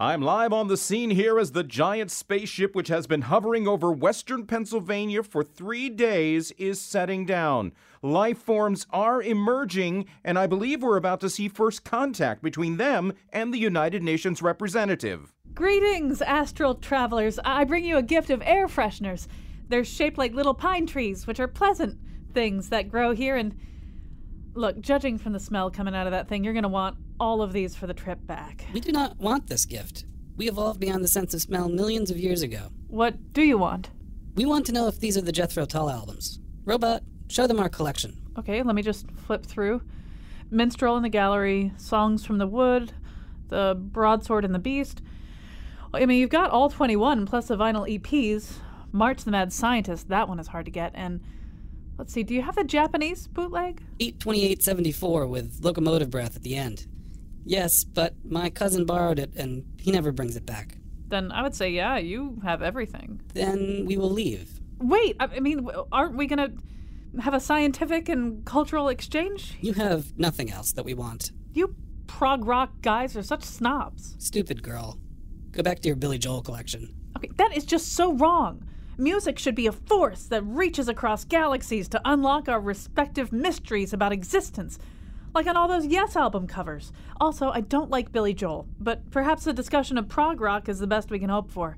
I'm live on the scene here as the giant spaceship, which has been hovering over western Pennsylvania for three days, is setting down. Life forms are emerging, and I believe we're about to see first contact between them and the United Nations representative. Greetings, astral travelers. I bring you a gift of air fresheners. They're shaped like little pine trees, which are pleasant things that grow here. And look, judging from the smell coming out of that thing, you're going to want all of these for the trip back. We do not want this gift. We evolved beyond the sense of smell millions of years ago. What do you want? We want to know if these are the Jethro Tull albums. Robot, show them our collection. Okay, let me just flip through. Minstrel in the Gallery, Songs from the Wood, The Broadsword and the Beast. I mean, you've got all 21 plus the vinyl EPs. March the Mad Scientist, that one is hard to get. And let's see, do you have the Japanese bootleg? 82874 with locomotive breath at the end. Yes, but my cousin borrowed it and he never brings it back. Then I would say, yeah, you have everything. Then we will leave. Wait, I I mean, aren't we gonna have a scientific and cultural exchange? You have nothing else that we want. You prog rock guys are such snobs. Stupid girl. Go back to your Billy Joel collection. Okay, that is just so wrong. Music should be a force that reaches across galaxies to unlock our respective mysteries about existence, like on all those Yes album covers. Also, I don't like Billy Joel, but perhaps a discussion of prog rock is the best we can hope for.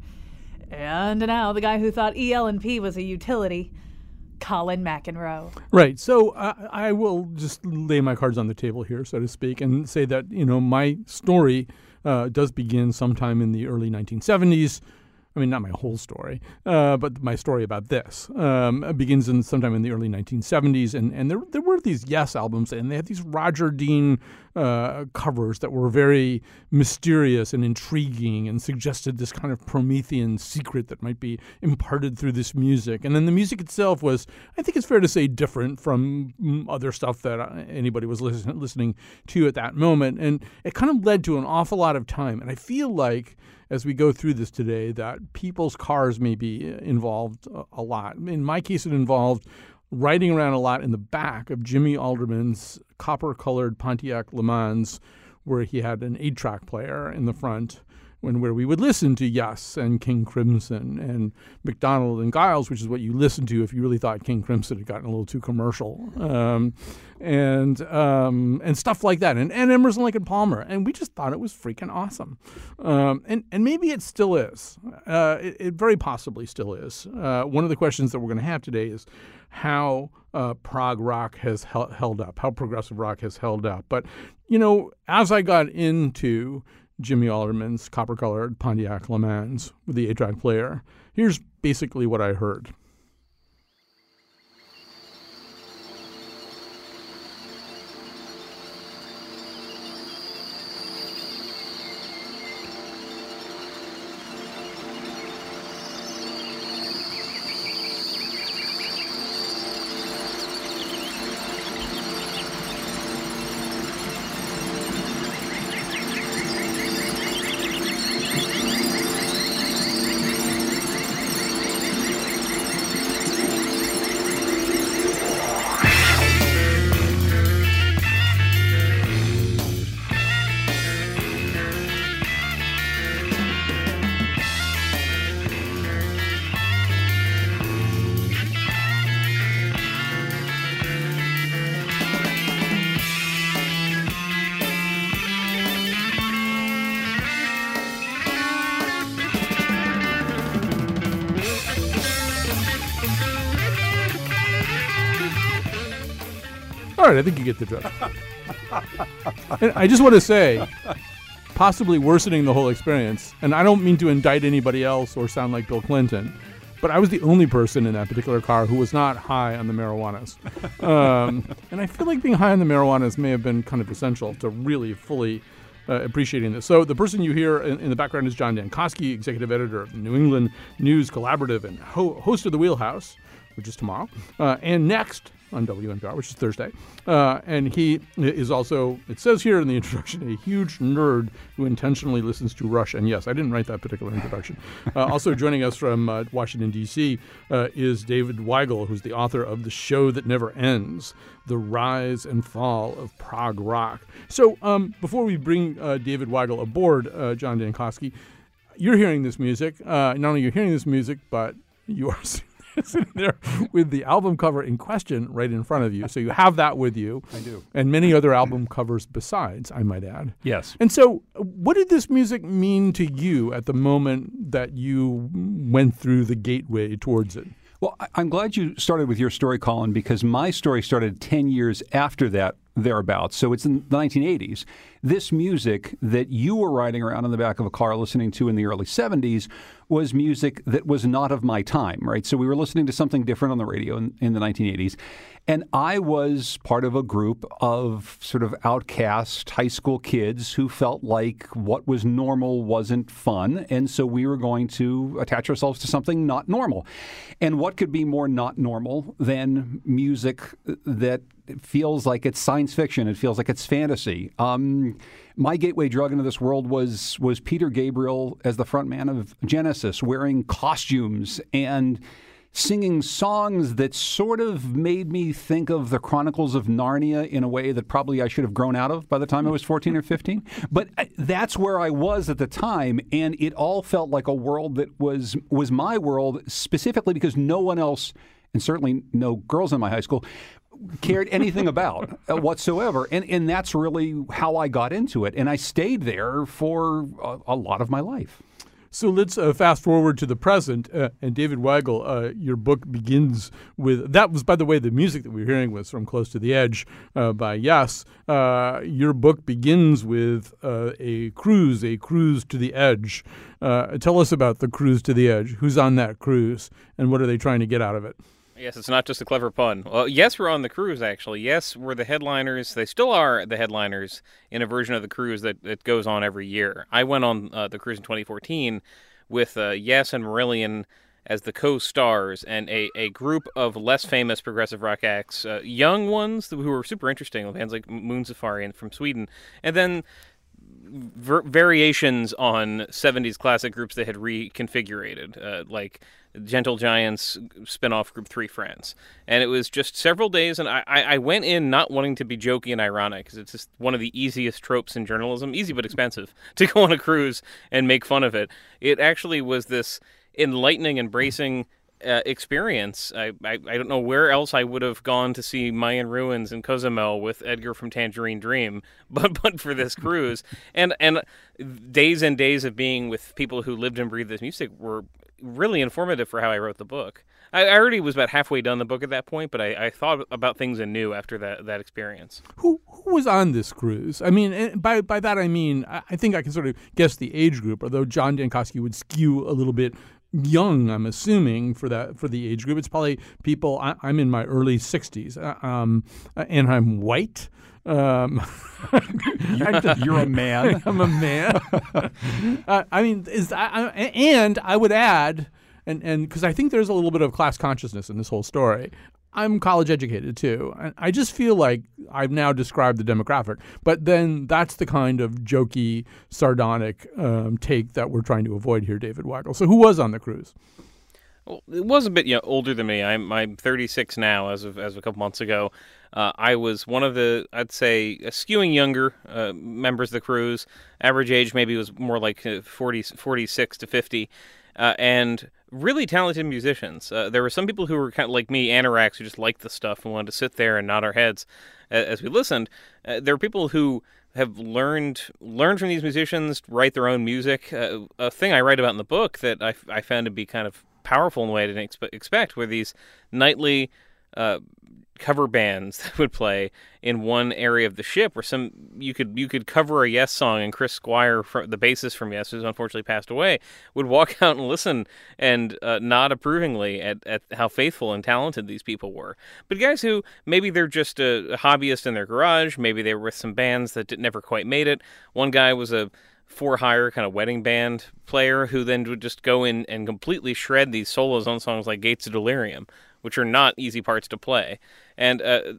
And now, the guy who thought E EL&P was a utility, Colin McEnroe. Right. So I will just lay my cards on the table here, so to speak, and say that you know my story uh, does begin sometime in the early 1970s. I mean, not my whole story, uh, but my story about this um, begins in sometime in the early 1970s, and and there there were these Yes albums, and they had these Roger Dean uh, covers that were very mysterious and intriguing, and suggested this kind of Promethean secret that might be imparted through this music. And then the music itself was, I think it's fair to say, different from other stuff that anybody was listen, listening to at that moment, and it kind of led to an awful lot of time. And I feel like as we go through this today that people's cars may be uh, involved a, a lot. In my case, it involved riding around a lot in the back of Jimmy Alderman's copper colored Pontiac Le Mans, where he had an eight track player in the front. When where we would listen to Yes and King Crimson and McDonald and Giles, which is what you listened to if you really thought King Crimson had gotten a little too commercial, um, and um, and stuff like that, and, and Emerson Lake and Palmer, and we just thought it was freaking awesome, um, and and maybe it still is, uh, it, it very possibly still is. Uh, one of the questions that we're going to have today is how uh, prog rock has hel- held up, how progressive rock has held up. But, you know, as I got into Jimmy Alderman's copper colored Pontiac Le Mans with the eight track player, here's basically what I heard. I think you get the drift. and I just want to say, possibly worsening the whole experience, and I don't mean to indict anybody else or sound like Bill Clinton, but I was the only person in that particular car who was not high on the marijuanas. Um, and I feel like being high on the marijuanas may have been kind of essential to really fully uh, appreciating this. So the person you hear in, in the background is John Dankosky, executive editor of the New England News Collaborative and ho- host of The Wheelhouse, which is tomorrow, uh, and next on WNPR, which is Thursday. Uh, and he is also, it says here in the introduction, a huge nerd who intentionally listens to Rush. And yes, I didn't write that particular introduction. Uh, also joining us from uh, Washington, D.C., uh, is David Weigel, who's the author of The Show That Never Ends The Rise and Fall of Prog Rock. So um, before we bring uh, David Weigel aboard, uh, John Dankosky, you're hearing this music. not only are you hearing this music, but you are sitting there with the album cover in question right in front of you. So you have that with you. I do. And many other album covers besides, I might add. Yes. And so, what did this music mean to you at the moment that you went through the gateway towards it? Well, I'm glad you started with your story, Colin, because my story started 10 years after that, thereabouts. So it's in the 1980s. This music that you were riding around in the back of a car listening to in the early 70s was music that was not of my time, right? So we were listening to something different on the radio in, in the 1980s. And I was part of a group of sort of outcast high school kids who felt like what was normal wasn't fun. And so we were going to attach ourselves to something not normal. And what could be more not normal than music that feels like it's science fiction? It feels like it's fantasy. Um, my gateway drug into this world was was Peter Gabriel as the frontman of Genesis, wearing costumes and singing songs that sort of made me think of the Chronicles of Narnia in a way that probably I should have grown out of by the time I was 14 or 15. But uh, that's where I was at the time, and it all felt like a world that was was my world specifically because no one else, and certainly no girls in my high school, cared anything about uh, whatsoever. And and that's really how I got into it, and I stayed there for a, a lot of my life. So let's uh, fast forward to the present. Uh, and David Weigel, uh, your book begins with that was, by the way, the music that we are hearing was from Close to the Edge uh, by Yes. Uh, your book begins with uh, a cruise, a cruise to the edge. tell us about the cruise to the edge. Who's on that cruise, and what are they trying to get out of it? Yes, it's not just a clever pun. Well, yes, we're on the cruise, actually. Yes, we're the headliners. They still are the headliners in a version of the cruise that, that goes on every year. I went on uh, the cruise in 2014 with uh, Yes and Marillion as the co-stars and a, a group of less famous progressive rock acts, uh, young ones who were super interesting, bands like Moon Safari and from Sweden, and then ver- variations on 70s classic groups that had reconfigured, uh, like Gentle Giant's spinoff group Three Friends. And it was just several days, and I, I went in not wanting to be jokey and ironic because it's just one of the easiest tropes in journalism, easy but expensive, to go on a cruise and make fun of it. It actually was this enlightening, embracing uh, experience. I, I, I don't know where else I would have gone to see Mayan ruins in Cozumel with Edgar from Tangerine Dream, but but for this cruise and and days and days of being with people who lived and breathed this music were really informative for how I wrote the book. I, already was about halfway done the book at that point, but I, I thought about things anew after that that experience. Who who was on this cruise? I mean, by by that I mean I think I can sort of guess the age group, although John Dankosky would skew a little bit young. I'm assuming for that for the age group, it's probably people. I, am in my early 60s, uh, um, and I'm white. Um, you're, a man. I'm a man. uh, I mean, is I, and I would add, and and because I think there's a little bit of class consciousness in this whole story. I'm college educated too. I just feel like I've now described the demographic. But then that's the kind of jokey, sardonic um, take that we're trying to avoid here, David Weigel. So who was on the cruise? Well, it was a bit you know, older than me. I'm I'm 36 now, as of as of a couple months ago. Uh, I was one of the I'd say skewing younger uh, members of the cruise. Average age maybe was more like uh, 40 46 to 50, uh, and really talented musicians. Uh, there were some people who were kind of like me, anoraks, who just liked the stuff and wanted to sit there and nod our heads as we listened. there were people who have learned learned from these musicians, write their own music. a thing I write about in the book that I, I found to be kind of powerful in a way I didn't expe- expect were these nightly uh, cover bands that would play in one area of the ship where some you could you could cover a Yes song and Chris Squire the bassist from Yes who's unfortunately passed away would walk out and listen and uh, nod approvingly at, at how faithful and talented these people were but guys who maybe they're just a, a hobbyist in their garage maybe they were with some bands that never quite made it one guy was a for hire kind of wedding band player who then would just go in and completely shred these solos on songs like Gates of Delirium, which are not easy parts to play. And uh,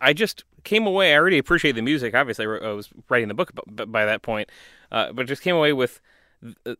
I just came away. I already appreciate the music. Obviously, I was writing the book by that point, uh, but just came away with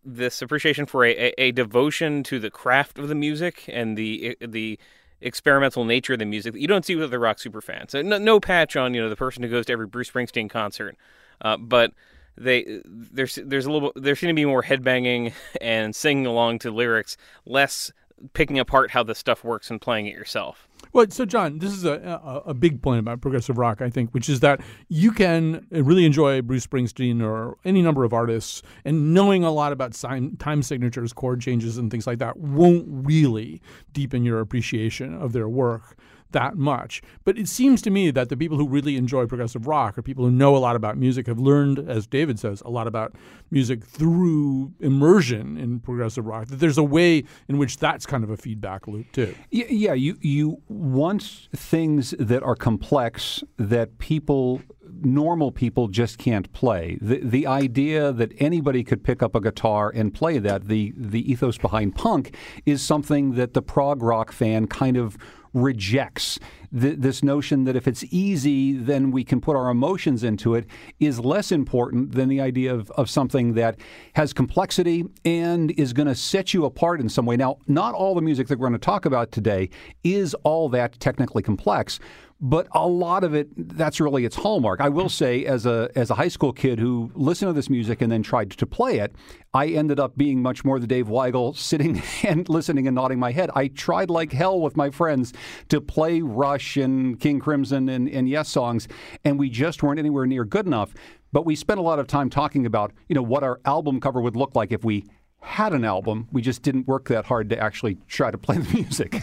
this appreciation for a, a, a, devotion to the craft of the music and the the experimental nature of the music that you don't see with the rock super fans. No, no patch on you know the person who goes to every Bruce Springsteen concert, uh, but they there's there's a little there seem to be more headbanging and singing along to lyrics, less picking apart how the stuff works and playing it yourself. Well, so John, this is a, a, a big point about progressive rock, I think, which is that you can really enjoy Bruce Springsteen or any number of artists, and knowing a lot about sign, time signatures, chord changes, and things like that won't really deepen your appreciation of their work that much. But it seems to me that the people who really enjoy progressive rock or people who know a lot about music, have learned, as David says, a lot about music through immersion in progressive rock. That there's a way in which that's kind of a feedback loop too. Yeah, you you want things that are complex that people normal people just can't play. The the idea that anybody could pick up a guitar and play that, the the ethos behind punk is something that the prog rock fan kind of rejects th- this notion that if it's easy, then we can put our emotions into it is less important than the idea of, of something that has complexity and is going to set you apart in some way. Now, not all the music that we're going to talk about today is all that technically complex but a lot of it that's really its hallmark. I will say as a as a high school kid who listened to this music and then tried to play it, I ended up being much more the Dave Weigel sitting and listening and nodding my head. I tried like hell with my friends to play Rush and King Crimson and, and Yes songs and we just weren't anywhere near good enough. But we spent a lot of time talking about, you know, what our album cover would look like if we had an album. We just didn't work that hard to actually try to play the music.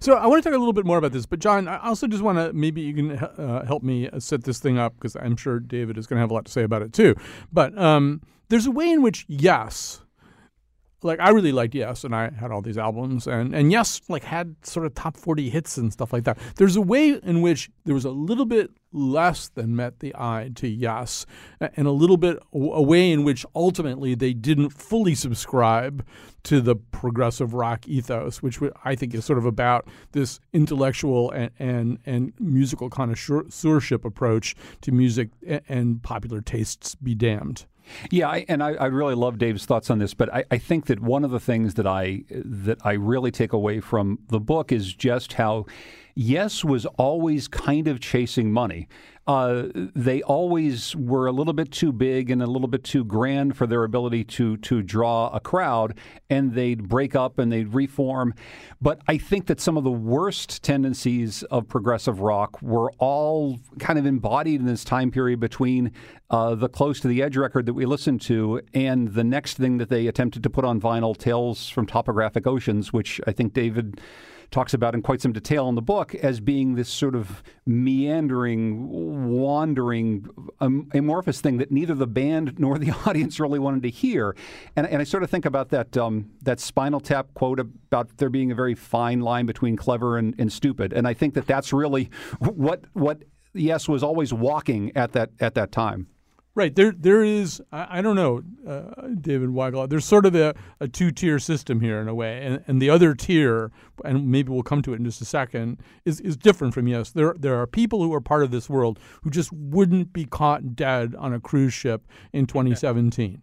so I want to talk a little bit more about this, but John, I also just want to maybe you can uh, help me set this thing up because I'm sure David is going to have a lot to say about it too. But um, there's a way in which yes, like I really liked Yes, and I had all these albums, and and Yes like had sort of top forty hits and stuff like that. There's a way in which there was a little bit less than met the eye to Yes, and a little bit a way in which ultimately they didn't fully subscribe to the progressive rock ethos, which I think is sort of about this intellectual and and, and musical connoisseurship approach to music and popular tastes be damned. Yeah, I, and I, I, really love Dave's thoughts on this, but I, I, think that one of the things that I that I really take away from the book is just how Yes was always kind of chasing money uh, they always were a little bit too big and a little bit too grand for their ability to to draw a crowd, and they'd break up and they'd reform. But I think that some of the worst tendencies of progressive rock were all kind of embodied in this time period between uh, the Close to the Edge record that we listened to and the next thing that they attempted to put on vinyl, Tales from Topographic Oceans, which I think David talks about in quite some detail in the book as being this sort of meandering, wandering, um, amorphous thing that neither the band nor the audience really wanted to hear. And, and I sort of think about that um, that Spinal Tap quote about there being a very fine line between clever and, and stupid. And I think that that's really what what Yes was always walking at that at that time. Right there, there is. I, I don't know, uh, David Weigel. There's sort of a, a two-tier system here in a way, and, and the other tier, and maybe we'll come to it in just a second, is is different from yes. There there are people who are part of this world who just wouldn't be caught dead on a cruise ship in 2017.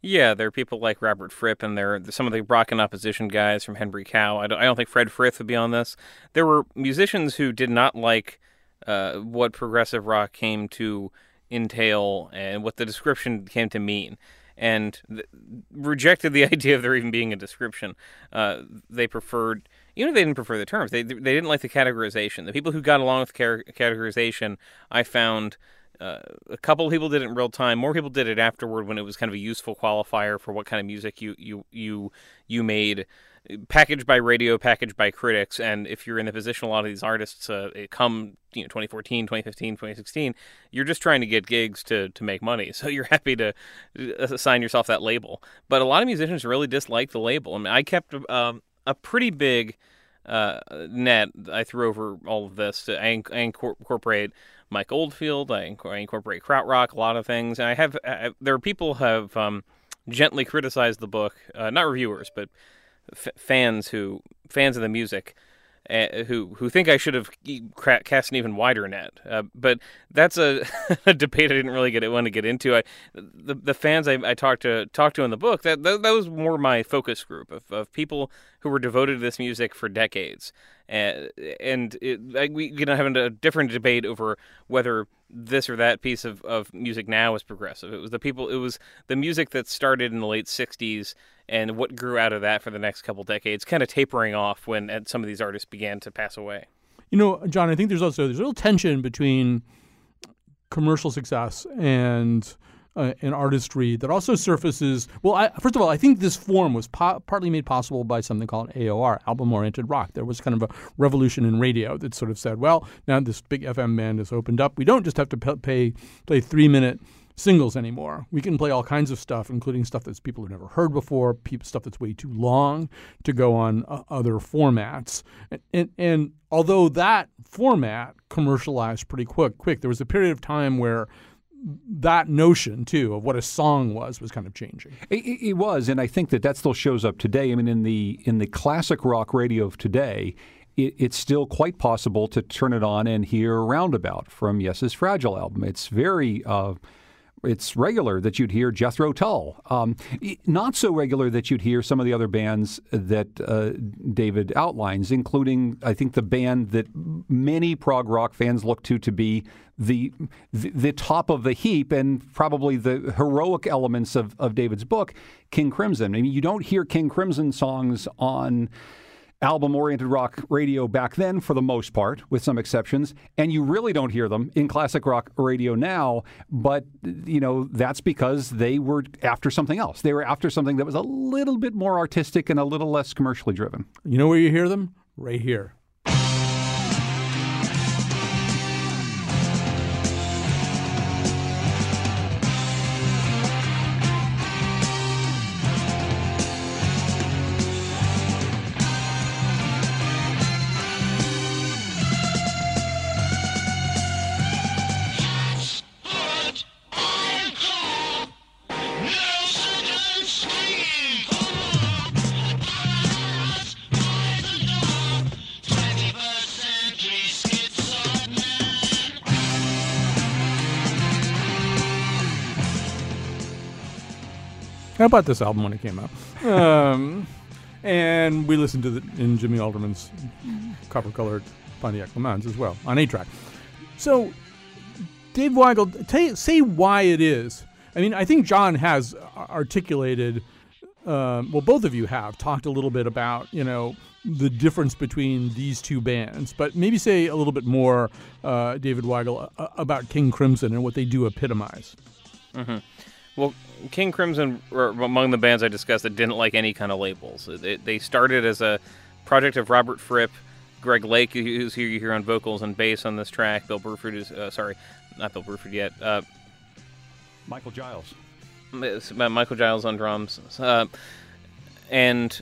Yeah, there are people like Robert Fripp, and there are some of the rock and opposition guys from Henry Cow. I don't, I don't think Fred Frith would be on this. There were musicians who did not like uh, what progressive rock came to entail and what the description came to mean and th- rejected the idea of there even being a description. Uh, they preferred, you know, they didn't prefer the terms. They they didn't like the categorization. The people who got along with car- categorization, I found. Uh, a couple people did it in real time. More people did it afterward when it was kind of a useful qualifier for what kind of music you you you you made packaged by radio, packaged by critics, and if you're in the position a lot of these artists uh, come you know 2014, 2015, 2016, you're just trying to get gigs to to make money. So you're happy to uh, assign yourself that label. But a lot of musicians really dislike the label. I mean, I kept um, a pretty big uh, net I threw over all of this. I, I incorporate Mike Oldfield. I, incorporate krautrock, a lot of things. And I have I, there are people have um, gently criticized the book, uh, not reviewers, but f- fans who fans of the music uh, who who think I should have cast an even wider net. Uh, but that's a, a, debate I didn't really get want to get into. I the the fans I, I talked to talked to in the book that, that, that was more my focus group of, of people who were devoted to this music for decades, and and we you know having a different debate over whether this or that piece of, of music now is progressive. It was the people. It was the music that started in the late '60s and what grew out of that for the next couple decades, kind of tapering off when some of these artists began to pass away. You know, John, I think there's also there's a little tension between commercial success and uh, and artistry that also surfaces. Well, I, first of all, I think this form was po- partly made possible by something called AOR, album-oriented rock. There was kind of a revolution in radio that sort of said, well, now this big FM band has opened up. We don't just have to pay play three-minute singles anymore. We can play all kinds of stuff, including stuff that people have never heard before, stuff that's way too long to go on uh, other formats. And, and, and, although that format commercialized pretty quick, quick, there was a period of time where that notion too of what a song was was kind of changing. It, it, was, and I think that that still shows up today. I mean, in the in the classic rock radio of today, it, it's still quite possible to turn it on and hear "Roundabout" from Yes's Fragile album. It's very uh, it's regular that you'd hear Jethro Tull. Um, not so regular that you'd hear some of the other bands that uh, David outlines, including, I think, the band that many prog rock fans look to to be the, the, the top of the heap and probably the heroic elements of, of David's book, King Crimson. I mean, you don't hear King Crimson songs on album oriented rock radio back then, for the most part, with some exceptions. And you really don't hear them in classic rock radio now. But, you know, that's because they were after something else. They were after something that was a little bit more artistic and a little less commercially driven. You know where you hear them? Right here. How about this album when it came out? Um, and we listened to it in Jimmy Alderman's copper colored Pontiac Le Mans as well on 8 track. So, Dave Weigel, tell, say why it is. I mean, I think John has articulated, uh, well, both of you have talked a little bit about, you know, the difference between these two bands, but maybe say a little bit more, uh, David Weigel, uh, about King Crimson and what they do epitomize. Mm-hmm. Well, King Crimson were among the bands I discussed that didn't like any kind of labels. It, they started as a project of Robert Fripp, Greg Lake, who's here you hear on vocals and bass on this track. Bill Bruford is uh, sorry, not Bill Bruford yet. Uh, Michael Giles. Michael Giles on drums, uh, and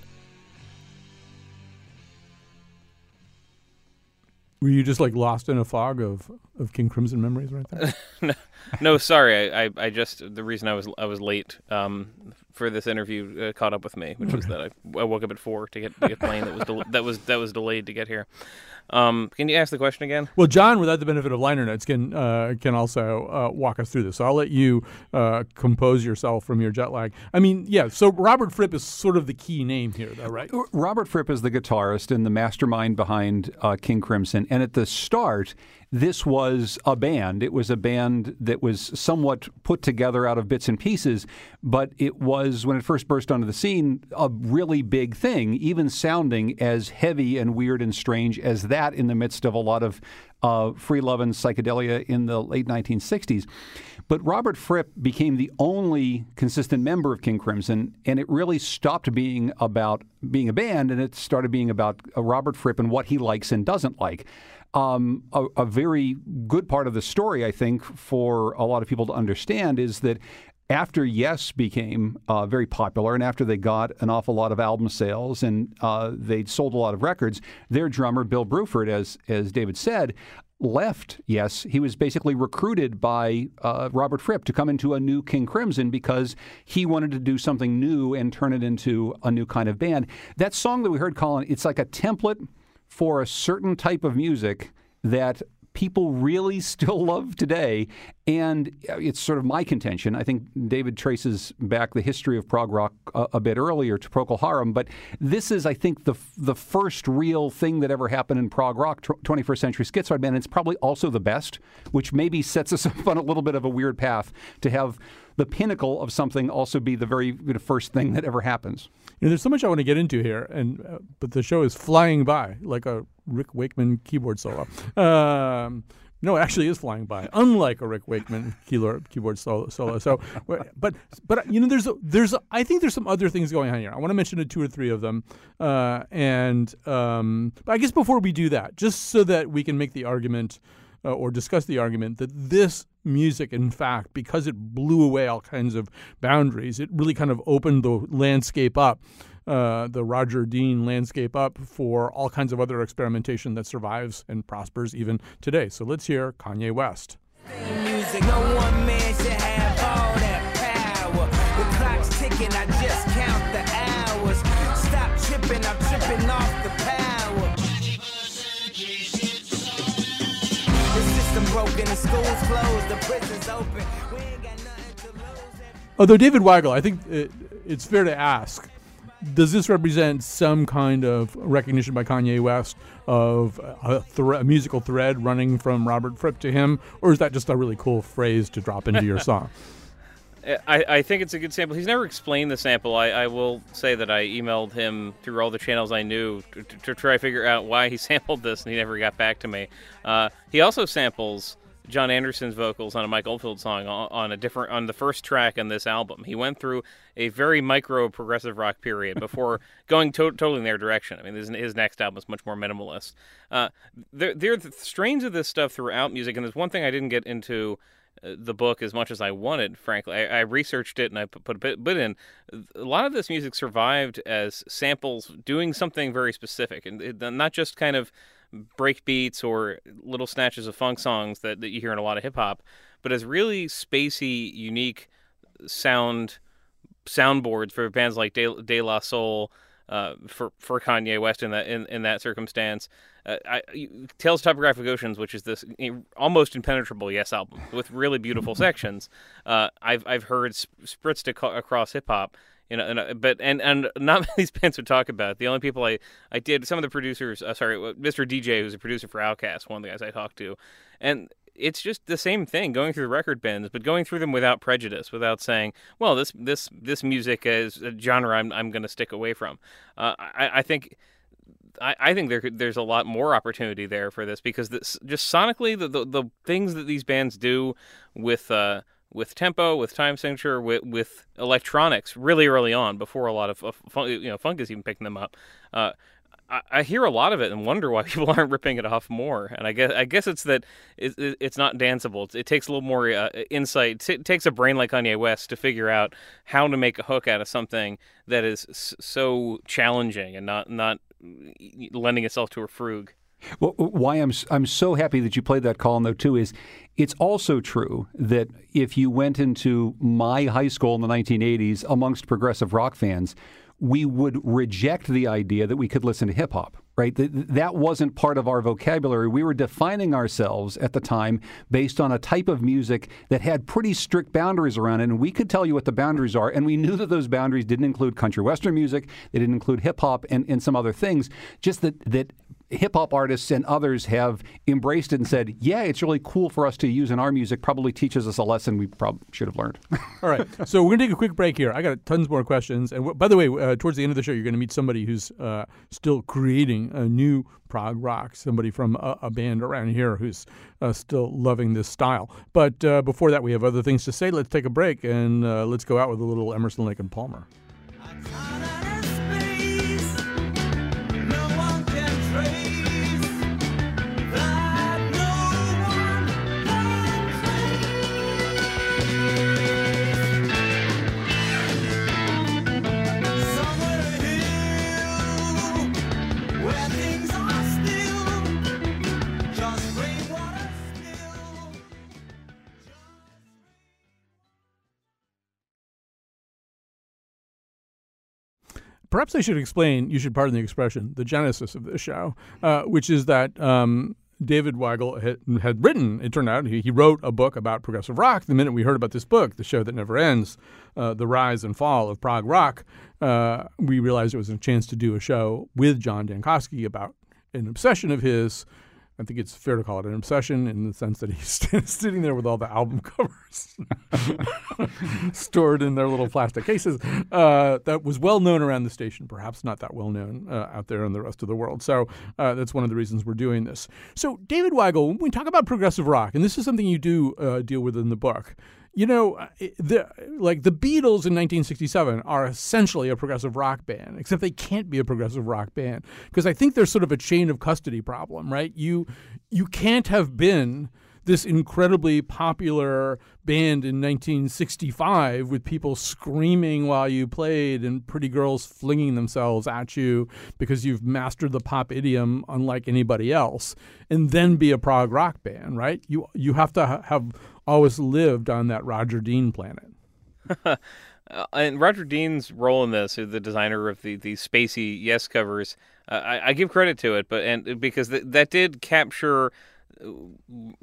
Were you just like lost in a fog of, of King Crimson memories right there? no, no, sorry. I, I, I, just the reason I was I was late um, for this interview uh, caught up with me, which was that I, I, woke up at four to get, to get plane that was del- that was that was delayed to get here. Um, can you ask the question again? Well, John, without the benefit of liner notes, can uh, can also uh, walk us through this. So I'll let you uh, compose yourself from your jet lag. I mean, yeah. So Robert Fripp is sort of the key name here, though, right? Robert Fripp is the guitarist and the mastermind behind uh, King Crimson. And at the start, this was a band. It was a band that was somewhat put together out of bits and pieces, but it was, when it first burst onto the scene, a really big thing, even sounding as heavy and weird and strange as that in the midst of a lot of uh, free love and psychedelia in the late 1960s. But Robert Fripp became the only consistent member of King Crimson, and it really stopped being about being a band, and it started being about uh, Robert Fripp and what he likes and doesn't like um, a, a very good part of the story, I think, for a lot of people to understand is that after Yes became uh, very popular and after they got an awful lot of album sales and uh, they sold a lot of records, their drummer Bill Bruford, as as David said, left. Yes, he was basically recruited by uh, Robert Fripp to come into a new King Crimson because he wanted to do something new and turn it into a new kind of band. That song that we heard, Colin, it's like a template for a certain type of music that people really still love today. And it's sort of my contention. I think David traces back the history of prog rock a, a bit earlier to Procol Harum, but this is, I think, the the first real thing that ever happened in prog rock, 21st century schizoid band. And it's probably also the best, which maybe sets us up on a little bit of a weird path to have the pinnacle of something also be the very you know, first thing that ever happens. You know, there's so much I want to get into here, and uh, but the show is flying by like a Rick Wakeman keyboard solo. Um, no, it actually is flying by, unlike a Rick Wakeman keyboard keyboard solo. solo. So, but but you know, there's a, there's a, I think there's some other things going on here. I want to mention two or three of them, uh, and um, but I guess before we do that, just so that we can make the argument uh, or discuss the argument that this music, in fact, because it blew away all kinds of boundaries, it really kind of opened the landscape up. Uh, the Roger Dean landscape up for all kinds of other experimentation that survives and prospers even today. So let's hear Kanye West. Music, no one man should have all that power. The clock's ticking, I just count the hours. Stop tripping, I'm tripping off the power. The system broken, the school's closed, the prison's open. Although David Weigel, I think it, it's fair to ask does this represent some kind of recognition by Kanye West of a, thre- a, musical thread running from Robert Fripp to him, or is that just a really cool phrase to drop into your song? I, I think it's a good sample. He's never explained the sample. I, I will say that I emailed him through all the channels I knew to, to, to try to figure out why he sampled this, and he never got back to me. Uh, he also samples Jon Anderson's vocals on a Mike Oldfield song on a different on the first track on this album. He went through a very micro progressive rock period before going to- totally in their direction. I mean, his, his next album is much more minimalist. Uh, there, there are the strains of this stuff throughout music, and there's one thing I didn't get into uh, the book as much as I wanted. Frankly, I, I researched it and I put, put a bit, bit, in. A lot of this music survived as samples doing something very specific, and it, not just kind of break beats or little snatches of funk songs that, that you hear in a lot of hip hop, but as really spacey, unique sound soundboards for bands like De, De La Soul, uh, for for Kanye West in that in, in that circumstance. Uh, I, Tales Topographic Oceans, which is this almost impenetrable Yes album with really beautiful sections, uh, I've I've heard sp- spritzed ac- across hip hop, you know, and, uh, but and and not many bands would talk about it. The only people I I did some of the producers, uh, sorry, Mr. DJ, who's a producer for Outkast, one of the guys I talked to, and it's just the same thing going through the record bins, but going through them without prejudice, without saying, well, this this this music is a genre I'm I'm going to stick away from. Uh, I I think. I, I think there there's a lot more opportunity there for this because this just sonically the, the, the things that these bands do with uh, with tempo, with time signature, with, with electronics really early on, before a lot of fun, you know funk is even picking them up. Uh, I, hear a lot of it and wonder why people aren't ripping it off more. And I guess I guess it's that it, it, it's not danceable. It, it takes a little more uh, insight. It takes a brain like Kanye West to figure out how to make a hook out of something that is so challenging and not not lending itself to a frug. Well, why I'm I'm so happy that you played that call though too is it's also true that if you went into my high school in the 1980s amongst progressive rock fans, we would reject the idea that we could listen to hip hop, right? That, that wasn't part of our vocabulary. We were defining ourselves at the time based on a type of music that had pretty strict boundaries around it. And we could tell you what the boundaries are. And we knew that those boundaries didn't include country western music, they didn't include hip hop and, and some other things. Just that, that hip hop artists and others have embraced it and said, yeah, it's really cool for us to use in our music. Probably teaches us a lesson we probably should have learned. All right. So we're going to take a quick break here. I got tons more questions. And w- by the way, uh, towards the end of the show, you're going to meet somebody who's uh, still creating a new prog rock, somebody from a, a band around here who's uh, still loving this style. But uh, before that, we have other things to say. Let's take a break and uh, let's go out with a little Emerson, Lake and Palmer. Perhaps I should explain, you should pardon the expression, the genesis of this show, uh, which is that um, David Weigel had, had, written, it turned out, he, he, wrote a book about progressive rock. The minute we heard about this book, The Show That Never Ends, uh, The Rise and Fall of Prog Rock, uh, we realized it was a chance to do a show with John Dankosky about an obsession of his I think it's fair to call it an obsession in the sense that he's sitting there with all the album covers stored in their little plastic cases. Uh, that was well known around the station, perhaps not that well known uh, out there in the rest of the world. So uh, that's one of the reasons we're doing this. So, David Weigel, when we talk about progressive rock, and this is something you do uh, deal with in the book, you know, uh, the, like the Beatles in 1967 are essentially a progressive rock band, except they can't be a progressive rock band because I think there's sort of a chain of custody problem, right? You you can't have been this incredibly popular band in 1965 with people screaming while you played and pretty girls flinging themselves at you because you've mastered the pop idiom unlike anybody else and then be a prog rock band right you you have to ha- have always lived on that Roger Dean planet. uh, and Roger Dean's role in this, the designer of the, the spacey Yes covers, uh, I, I, give credit to it, but and because th- that did capture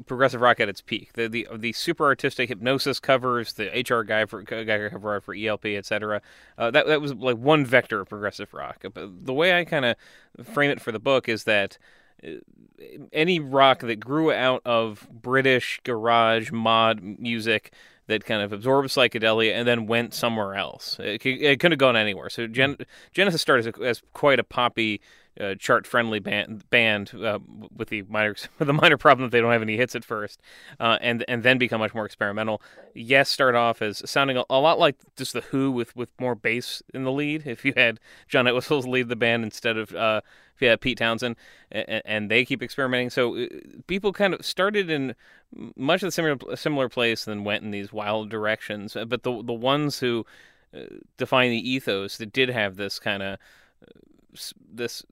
progressive rock at its peak. The the the super artistic Hipgnosis covers, the HR Giger cover for ELP, etc. Uh, that that was like one vector of progressive rock. But the way I kind of frame it for the book is that any rock that grew out of British garage mod music that kind of absorbed psychedelia and then went somewhere else. It, it couldn't have gone anywhere. So Gen- Genesis started as, as quite a poppy, uh, chart-friendly band, band uh, with the minor with the minor problem that they don't have any hits at first, uh, and and then become much more experimental. Yes, start off as sounding a, a, lot like just the Who with with more bass in the lead. If you had John Entwistle lead the band instead of uh, yeah, Pete Townshend, and, and, they keep experimenting. So uh, people kind of started in much of the similar similar place, and then went in these wild directions. Uh, but the the ones who uh, define the ethos that did have this kind of this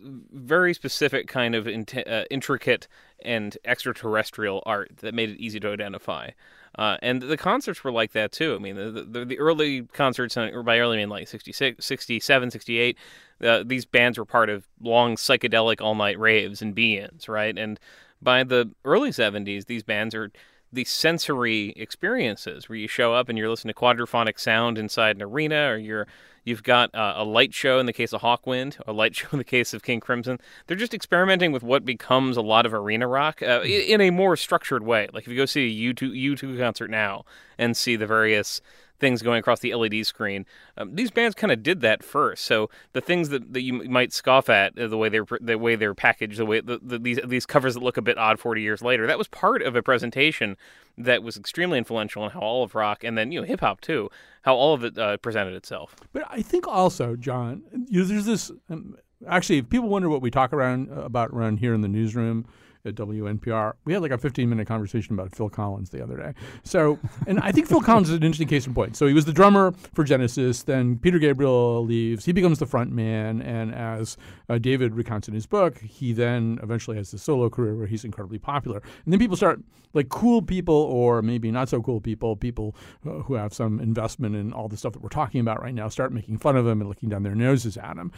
very specific kind of uh, intricate and extraterrestrial art that made it easy to identify. Uh, and the concerts were like that too. I mean, the, the, the early concerts, or by early I mean like 66, 67, 68, uh, these bands were part of long psychedelic all night raves and be-ins, right? And by the early 70s, these bands are these sensory experiences where you show up and you're listening to quadraphonic sound inside an arena or you're You've got uh, a light show in the case of Hawkwind, a light show in the case of King Crimson. They're just experimenting with what becomes a lot of arena rock uh, in a more structured way. Like if you go see a U2, U2 concert now and see the various things going across the LED screen. Um, these bands kind of did that first. So the things that, that you might scoff at, uh, the way they're the way they're packaged, the way the, the, these these covers that look a bit odd 40 years later, that was part of a presentation that was extremely influential in how all of rock and then you know hip hop too, how all of it uh, presented itself. But I think also, John, you know, there's this. Um, actually, if people wonder what we talk around uh, about around here in the newsroom at WNPR. We had like a 15 minute conversation about Phil Collins the other day. So, and I think Phil Collins is an interesting case in point. So he was the drummer for Genesis. Then Peter Gabriel leaves. He becomes the front man. And as uh, David recounts in his book, he then eventually has a solo career where he's incredibly popular. And then people start, like cool people or maybe not so cool people, people uh, who have some investment in all the stuff that we're talking about right now, start making fun of him and looking down their noses at him.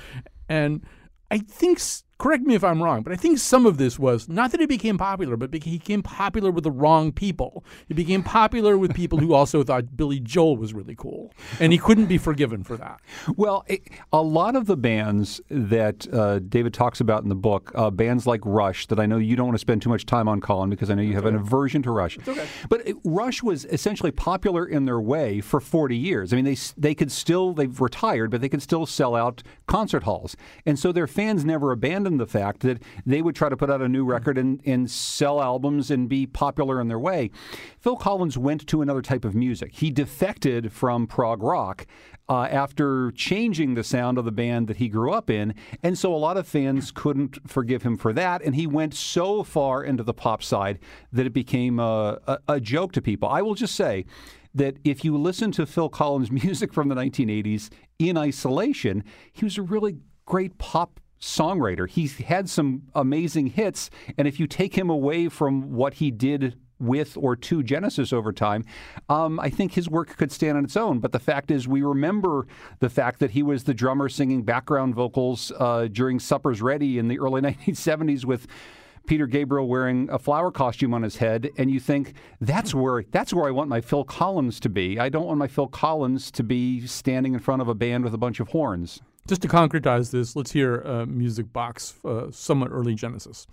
And I think correct me if I'm wrong, but I think some of this was not that he became popular, but he became popular with the wrong people. He became popular with people who also thought Billy Joel was really cool, and he couldn't be forgiven for that. Well, it, a lot of the bands that uh, David talks about in the book, uh, bands like Rush, that I know you don't want to spend too much time on, Colin, because I know you have an aversion to Rush. Okay. But it, Rush was essentially popular in their way for 40 years. I mean, they they could still they've retired, but they could still sell out concert halls, and so their fans never abandoned abandoned the fact that they would try to put out a new record and, and sell albums and be popular in their way. Phil Collins went to another type of music. He defected from prog rock uh, after changing the sound of the band that he grew up in. And so a lot of fans couldn't forgive him for that. And he went so far into the pop side that it became a, a, a joke to people. I will just say, that if you listen to Phil Collins' music from the 1980s in isolation, he was a really great pop songwriter. He had some amazing hits, and if you take him away from what he did with or to Genesis over time, um, I think his work could stand on its own. But the fact is, we remember the fact that he was the drummer singing background vocals uh, during Supper's Ready in the early 1970s with. Peter Gabriel wearing a flower costume on his head, and you think that's where that's where I want my Phil Collins to be. I don't want my Phil Collins to be standing in front of a band with a bunch of horns. Just to concretize this, let's hear uh, Music Box, uh, somewhat early Genesis.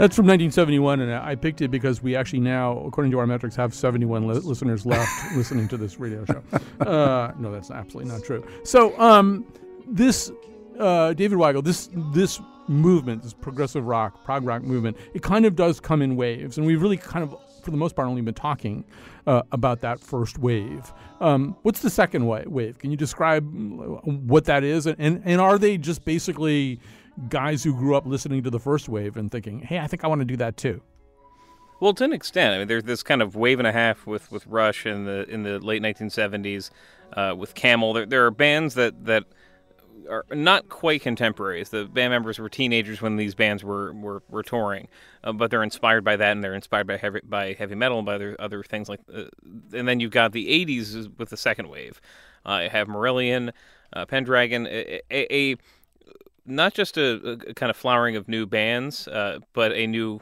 That's from 1971, and I picked it because we actually now, according to our metrics, have 71 li- listeners left listening to this radio show. Uh, no, that's absolutely not true. So, um, this uh, David Weigel, this this movement, this progressive rock, prog rock movement, it kind of does come in waves, and we've really kind of, for the most part, only been talking uh, about that first wave. Um, what's the second wave? Can you describe what that is, and, and and are they just basically guys who grew up listening to the first wave and thinking, "Hey, I think I want to do that too." Well, to an extent, I mean, there's this kind of wave and a half with, with Rush in the in the late 1970s, uh, with Camel. There, there are bands that that are not quite contemporaries. The band members were teenagers when these bands were were, were touring, uh, but they're inspired by that, and they're inspired by heavy by heavy metal and by other other things like. Uh, and then you've got the 80s with the second wave. You have Marillion, uh, Pendragon, a, a, a not just a, a kind of flowering of new bands, uh, but a new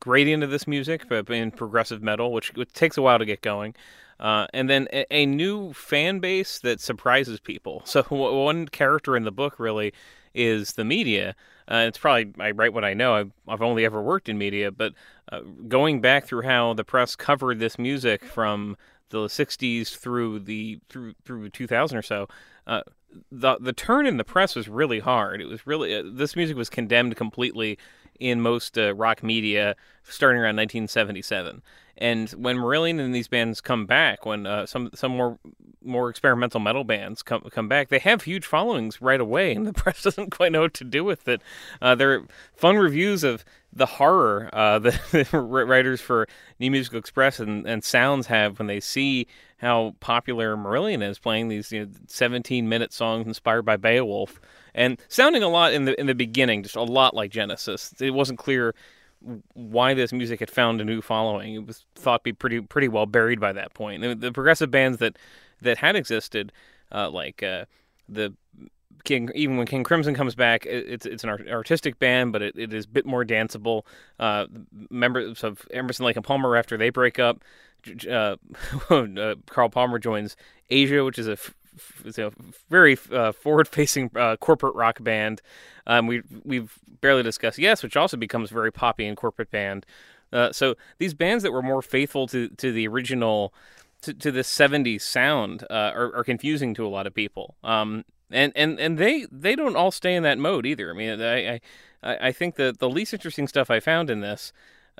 gradient of this music, but in progressive metal, which, which takes a while to get going. Uh, and then a, a, new fan base that surprises people. So w- one character in the book really is the media. Uh, it's probably I write what I know. I've, I've only ever worked in media, but uh, going back through how the press covered this music from the 60s through the through through 2000 or so, uh, the the turn in the press was really hard. It was really uh, this music was condemned completely in most uh, rock media starting around 1977. And when Marillion and these bands come back, when uh, some some more more experimental metal bands come come back, they have huge followings right away, and the press doesn't quite know what to do with it. Uh, there are fun reviews of the horror uh, the writers for New Musical Express and, and Sounds have when they see how popular Marillion is playing these you know, 17 minute songs inspired by Beowulf and sounding a lot in the in the beginning, just a lot like Genesis. It wasn't clear why this music had found a new following. It was thought to be pretty pretty well buried by that point. The progressive bands that that had existed, uh, like uh, the King, even when King Crimson comes back, it's it's an artistic band, but it, it is a bit more danceable. Uh, members of Emerson, Lake and Palmer, after they break up, uh, Carl Palmer joins Asia, which is a it's a very uh, forward-facing uh, corporate rock band. Um, we we've barely discussed Yes, which also becomes very poppy and corporate band. Uh, so these bands that were more faithful to to the original to, to the '70s sound uh, are, are, confusing to a lot of people. Um, and and and they they don't all stay in that mode either. I mean, I I, I think that the least interesting stuff I found in this.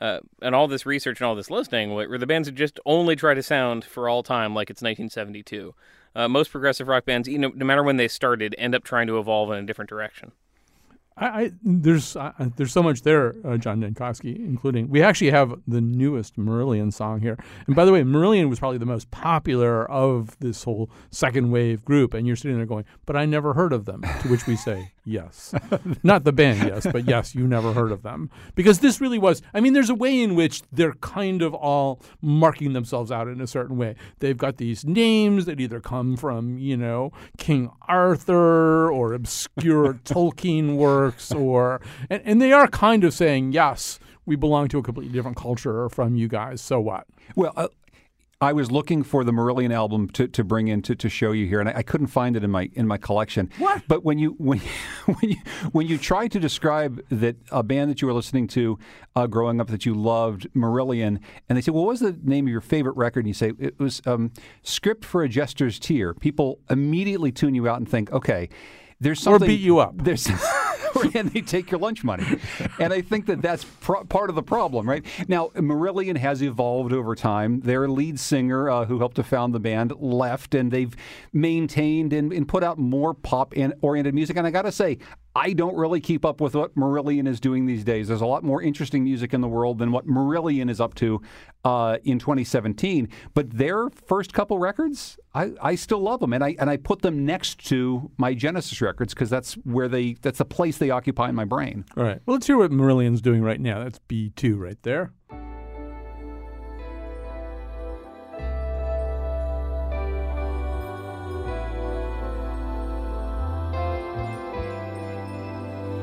Uh, and all this research and all this listening were the bands that just only try to sound for all time like it's 1972 uh, most progressive rock bands, you know, no matter when they started, end up trying to evolve in a different direction. I, I there's uh, there's so much there, uh, John Dankosky, including we actually have the newest Marillion song here. And by the way, Marillion was probably the most popular of this whole second wave group. And you're sitting there going, "But I never heard of them." To which we say, "Yes, not the band, yes, but yes, you never heard of them." Because this really was. I mean, there's a way in which they're kind of all marking themselves out in a certain way. They've got these names that either come from you know King Arthur or obscure Tolkien work works or and, and they are kind of saying yes we belong to a completely different culture from you guys so what well uh, I was looking for the Marillion album to, to bring in to, to show you here, and I, I couldn't find it in my in my collection. What? But when you when when you when you try to describe that a band that you were listening to uh, growing up that you loved, Marillion, and they say, "Well, what was the name of your favorite record?" And you say it was um, "Script for a Jester's Tear." People immediately tune you out and think, "Okay." There's something, Or beat you up. There's and they take your lunch money, and I think that that's part of the problem, right? Now, Marillion has evolved over time. Their lead singer, uh, who helped to found the band, left, and they've maintained and, and put out more pop-oriented music. And I got to say, I don't really keep up with what Marillion is doing these days. There's a lot more interesting music in the world than what Marillion is up to uh, in 2017. But their first couple records, I, I still love them, and I and I put them next to my Genesis records because that's where they that's the place they occupy in my brain. All right. Well, let's hear what Marillion's doing right now. That's B2 right there.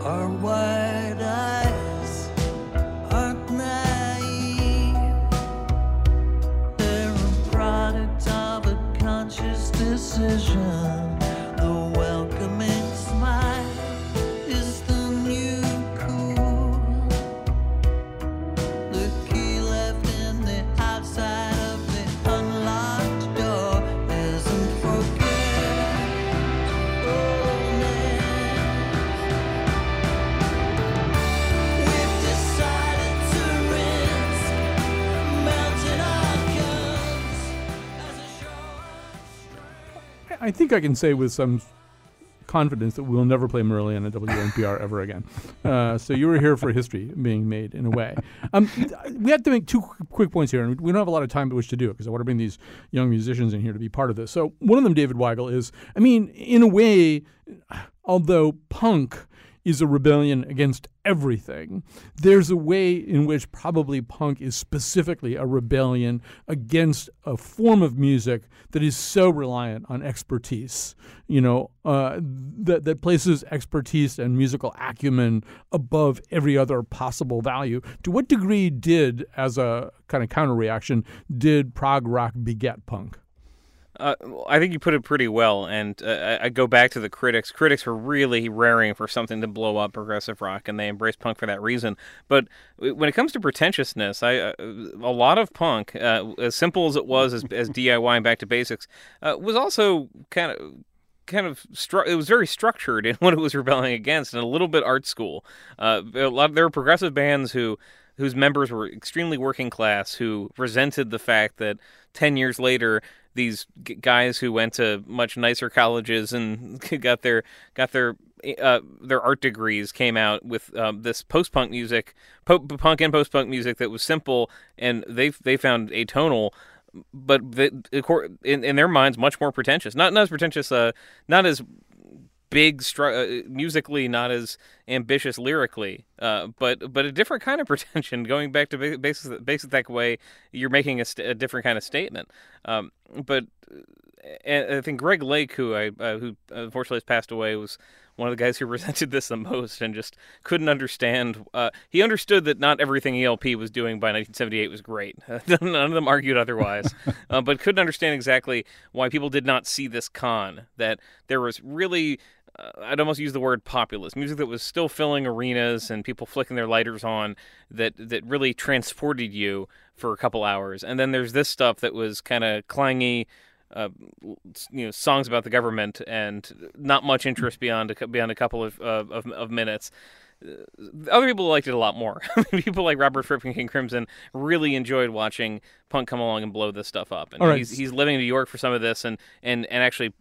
Our wide eyes aren't naive. They're a product of a conscious decision. Think I can say with some confidence that we'll never play Marillion at WNPR ever again. Uh, so you were here for history being made in a way. Um, we have to make two quick points here, and we don't have a lot of time to which to do it because I want to bring these young musicians in here to be part of this. So one of them, David Weigel, is I mean, in a way, although punk is a rebellion against everything. There's a way in which probably punk is specifically a rebellion against a form of music that is so reliant on expertise, you know, uh, that, that places expertise and musical acumen above every other possible value. To what degree did, as a kind of counter reaction, did prog rock beget punk? Uh, I think you put it pretty well, and uh, I go back to the critics. Critics were really raring for something to blow up progressive rock, and they embraced punk for that reason. But when it comes to pretentiousness, I uh, a lot of punk, uh, as simple as it was as, as DIY and back to basics, uh, was also kind of kind of stru- it was very structured in what it was rebelling against, and a little bit art school. Uh, a lot of, there were progressive bands who whose members were extremely working class who resented the fact that 10 years later these g- guys who went to much nicer colleges and got their got their uh, their art degrees came out with um, this post punk music, po- punk and post punk music that was simple, and they they found atonal, but the, in in their minds much more pretentious. Not not as pretentious, uh, not as big stru- uh, musically, not as ambitious lyrically, uh, but but a different kind of pretension. Going back to ba- basic basic that way, you're making a, st- a different kind of statement. Um, but and I think Greg Lake, who I uh, who unfortunately has passed away, was one of the guys who resented this the most and just couldn't understand. Uh, he understood that not everything ELP was doing by 1978 was great. None of them argued otherwise, uh, but couldn't understand exactly why people did not see this con. That there was really. Uh, I'd almost use the word populist music that was still filling arenas and people flicking their lighters on that that really transported you for a couple hours. And then there's this stuff that was kind of clangy, uh, you know, songs about the government and not much interest beyond a, beyond a couple of of, of, of minutes. Uh, Other people liked it a lot more. people like Robert Fripp and King Crimson really enjoyed watching punk come along and blow this stuff up. And right. he's he's living in New York for some of this and and and actually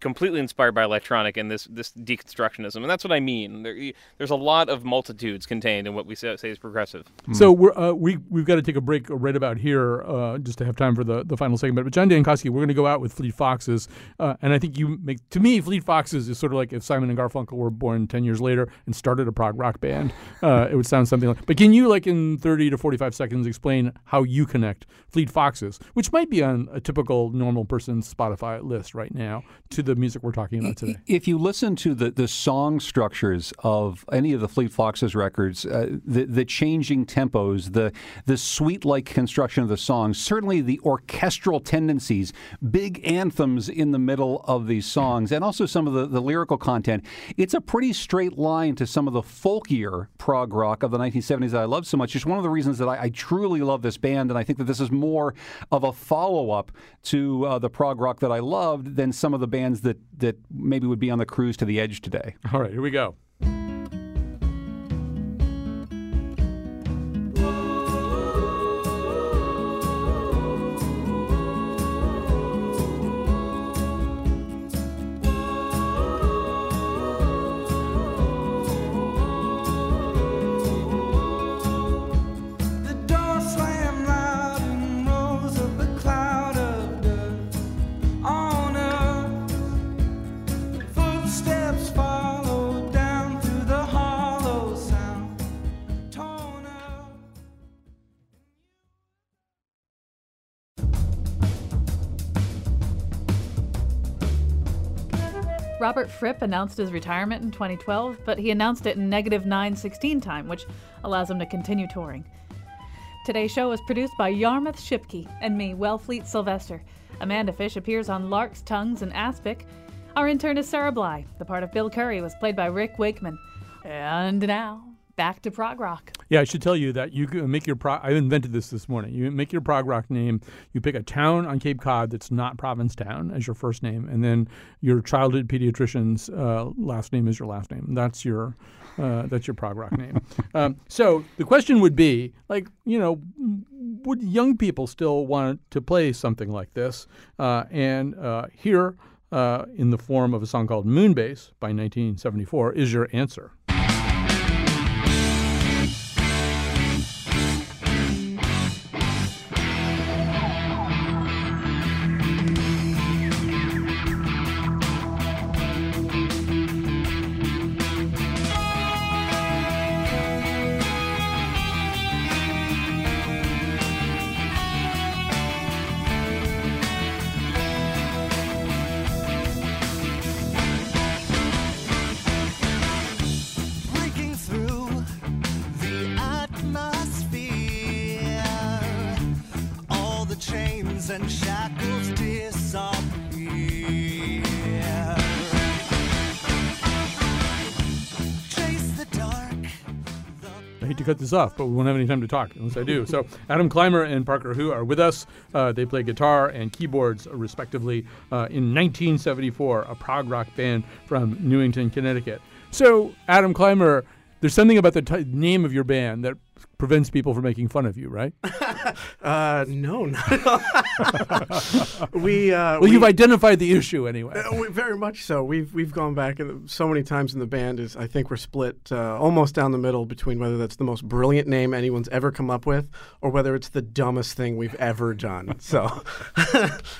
completely inspired by electronic and this this deconstructionism, and that's what I mean. There, there's a lot of multitudes contained in what we say, say is progressive. So we're, uh, we we've got to take a break right about here uh, just to have time for the, the final segment. But John Dankosky, we're going to go out with Fleet Foxes, uh, and I think you make to me Fleet Foxes is sort of like if Simon and Garfunkel were born ten years later and started a prog rock band. Uh, it would sound something like. But can you like in thirty to forty five seconds explain how you connect Fleet Foxes, which might be on a typical normal person's Spotify list right now to the music we're talking about today. If you listen to the, the song structures of any of the Fleet Foxes records, uh, the the changing tempos, the the suite like construction of the songs, certainly the orchestral tendencies, big anthems in the middle of these songs, and also some of the, the lyrical content, it's a pretty straight line to some of the folkier prog rock of the 1970s that I love so much. It's one of the reasons that I, I truly love this band, and I think that this is more of a follow up to uh, the prog rock that I loved than some of the bands that, that maybe would be on the cruise to the edge today. All right, here we go. Robert Fripp announced his retirement in 2012, but he announced it in negative 916 time, which allows him to continue touring. Today's show is produced by Yarmouth Shipke and me, Wellfleet Sylvester. Amanda Fish appears on Larks' Tongues in Aspic. Our intern is Sarah Bly. The part of Bill Curry was played by Rick Wakeman. And now, back to prog rock. Yeah, I should tell you that you can make your pro- I invented this this morning. You make your prog rock name. You pick a town on Cape Cod that's not Provincetown as your first name, and then your childhood pediatrician's uh, last name is your last name. That's your uh, that's your prog rock name. um, so the question would be, like, you know, would young people still want to play something like this? Uh, and uh, here, uh, in the form of a song called Moonbase by 1974, is your answer. Cut this off, but we won't have any time to talk unless I do. So, Adam Clymer and Parker Hu are with us. Uh, they play guitar and keyboards, respectively, uh, in 1974, a prog rock band from Newington, Connecticut. So, Adam Clymer, there's something about the t- name of your band that prevents people from making fun of you, right? Uh, no, not at all. we, uh, Well, we, you've identified the issue anyway. uh, we- very much so. We've we've gone back and so many times in the band is I think we're split uh, almost down the middle between whether that's the most brilliant name anyone's ever come up with or whether it's the dumbest thing we've ever done. So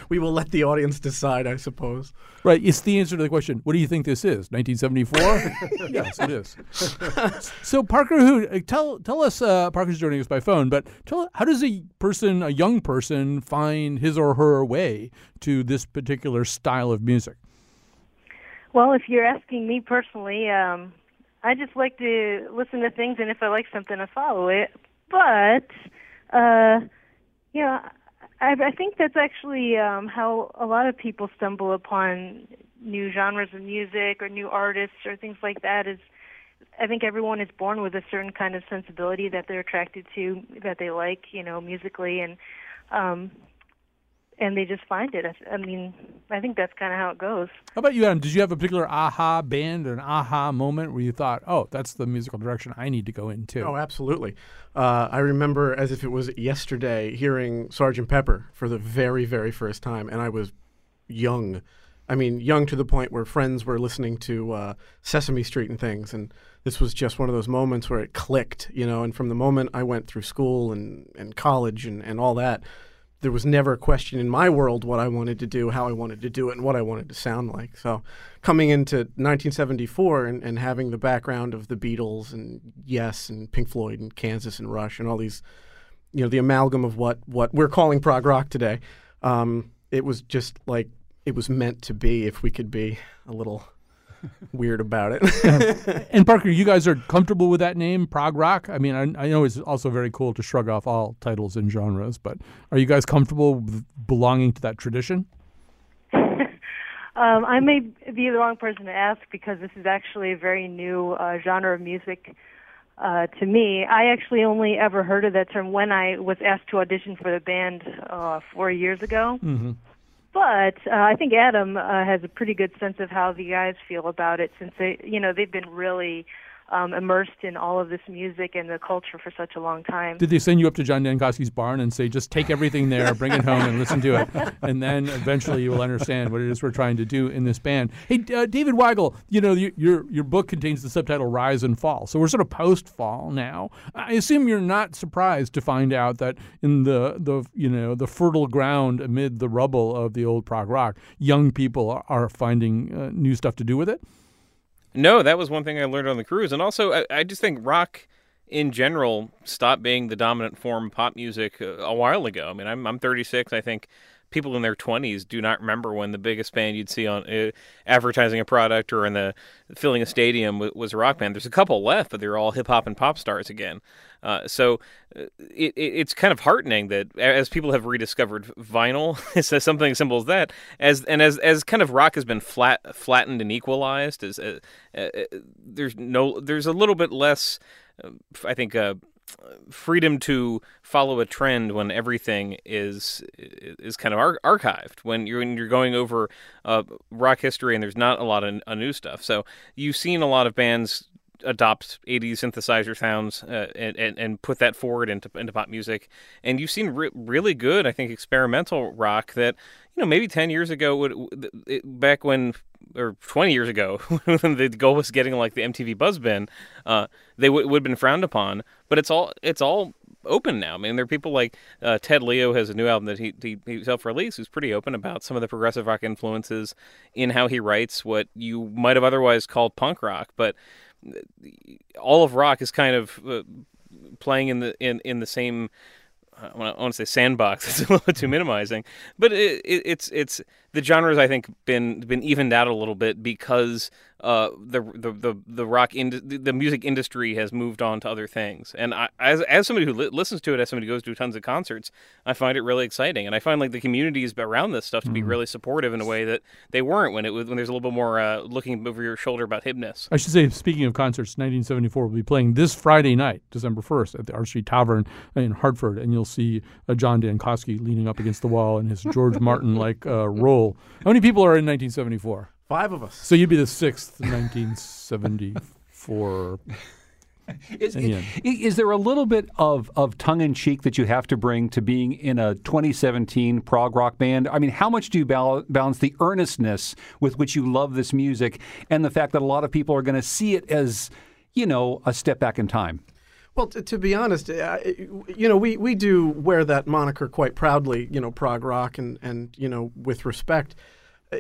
we will let the audience decide, I suppose. Right, it's the answer to the question. What do you think this is? 1974? yes, it is. so Parker, who uh, tell tell us? Uh, Parker's joining us by phone, but tell how does a person, a young person, find his or her way to this particular style of music? Well, if you're asking me personally, um, I just like to listen to things, and if I like something, I follow it. But, uh, you know, I, I think that's actually um, how a lot of people stumble upon new genres of music or new artists or things like that. Is I think everyone is born with a certain kind of sensibility that they're attracted to, that they like, you know, musically, and um, and they just find it. I, I mean, I think that's kind of how it goes. How about you, Adam? Did you have a particular aha band or an aha moment where you thought, "Oh, that's the musical direction I need to go into"? Oh, absolutely. Uh, I remember as if it was yesterday hearing Sergeant Pepper for the very, very first time, and I was young. I mean, young to the point where friends were listening to uh, Sesame Street and things, and this was just one of those moments where it clicked, you know. And from the moment I went through school and, and college and, and all that, there was never a question in my world what I wanted to do, how I wanted to do it, and what I wanted to sound like. So, coming into 1974 and, and having the background of the Beatles and Yes and Pink Floyd and Kansas and Rush and all these, you know, the amalgam of what what we're calling prog rock today, um, it was just like it was meant to be. If we could be a little weird about it. and Parker, you guys are comfortable with that name, prog rock? I mean, I, I know it's also very cool to shrug off all titles and genres, but are you guys comfortable with belonging to that tradition? Um, I may be the wrong person to ask because this is actually a very new uh, genre of music uh, to me. I actually only ever heard of that term when I was asked to audition for the band uh, four years ago. Mm-hmm. But uh, I think Adam uh, has a pretty good sense of how the guys feel about it, since they, you know, they've been really um, immersed in all of this music and the culture for such a long time. Did they send you up to John Dankosky's barn and say, just take everything there, bring it home, and listen to it? And then eventually you will understand what it is we're trying to do in this band. Hey, uh, David Weigel, you know, your, your, your book contains the subtitle Rise and Fall. So we're sort of post fall now. I assume you're not surprised to find out that in the, the, you know, the fertile ground amid the rubble of the old prog rock, young people are, are finding uh, new stuff to do with it. No, that was one thing I learned on the cruise, and also I, I just think rock in general stopped being the dominant form of pop music a, a while ago. I mean, I'm I'm 36. I think people in their 20s do not remember when the biggest band you'd see on uh, advertising a product or in the filling a stadium w- was a rock band. There's a couple left, but they're all hip hop and pop stars again. Uh, so uh, it, it, it's kind of heartening that as people have rediscovered vinyl, something as simple as that. As and as as kind of rock has been flat flattened and equalized, as uh, uh, there's no there's a little bit less, uh, I think. Freedom to follow a trend when everything is is kind of ar- archived when you're when you're going over uh, rock history and there's not a lot of new stuff. So you've seen a lot of bands adopt 80s synthesizer sounds uh, and, and and put that forward into into pop music, and you've seen re- really good, I think, experimental rock that you know maybe 10 years ago would it, back when or 20 years ago when the goal was getting like the MTV Buzz Bin, uh, they w- would have been frowned upon. But it's all it's all open now. I mean, there are people like uh, Ted Leo has a new album that he, he, he self-released who's pretty open about some of the progressive rock influences in how he writes what you might have otherwise called punk rock. But all of rock is kind of uh, playing in the in, in the same I want to say sandbox. It's a little too minimizing, but it, it, it's it's the genres I think been been evened out a little bit because uh, the, the the the rock ind- the music industry has moved on to other things. And I, as as somebody who li- listens to it, as somebody who goes to tons of concerts, I find it really exciting, and I find like the communities around this stuff to be Mhm. really supportive in a way that they weren't when it was when there's a little bit more uh, looking over your shoulder about hipness. I should say, speaking of concerts, 1974 will be playing this Friday night, December 1st, at the Arch Street Tavern in Hartford, and you'll see uh, John Dankosky leaning up against the wall in his George Martin like uh, role. How many people are in 1974? Five of us. So you'd be the sixth in 1974. Is, in the is there a little bit of, of tongue in cheek that you have to bring to being in a 2017 prog rock band? I mean, how much do you bal- balance the earnestness with which you love this music and the fact that a lot of people are going to see it as, you know, a step back in time? Well, t- to be honest, uh, you know, we, we do wear that moniker quite proudly, you know, prog rock, and, and you know, with respect, uh,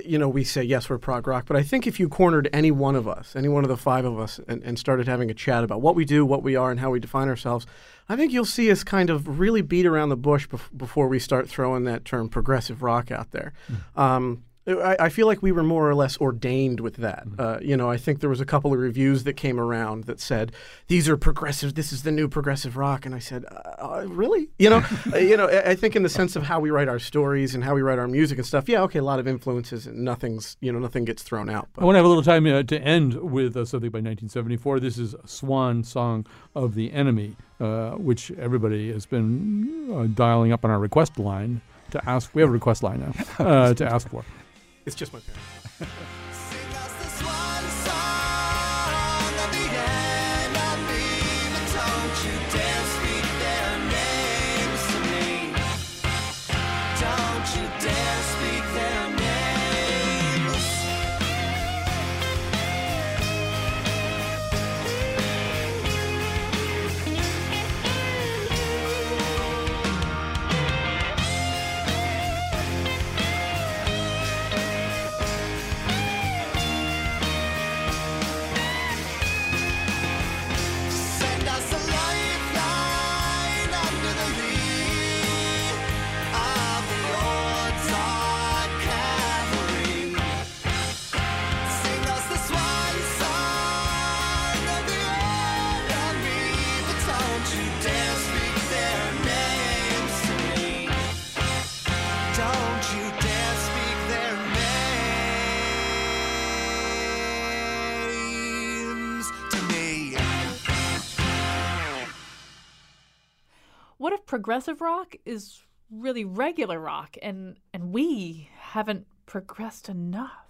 you know, we say, yes, we're prog rock. But I think if you cornered any one of us, any one of the five of us, and, and started having a chat about what we do, what we are, and how we define ourselves, I think you'll see us kind of really beat around the bush bef- before we start throwing that term progressive rock out there. Um, I, I feel like we were more or less ordained with that. Uh, you know, I think there was a couple of reviews that came around that said these are progressive. This is the new progressive rock, and I said, uh, uh, really? You know, uh, you know. I, I think in the sense of how we write our stories and how we write our music and stuff. Yeah, okay, a lot of influences, and nothing's you know nothing gets thrown out. I want to have a little time uh, to end with uh, something by 1974. This is Swan Song of the Enemy, uh, which everybody has been uh, dialing up on our request line to ask. We have a request line now uh, to ask for. It's just my parents. progressive rock is really regular rock and and we haven't progressed enough?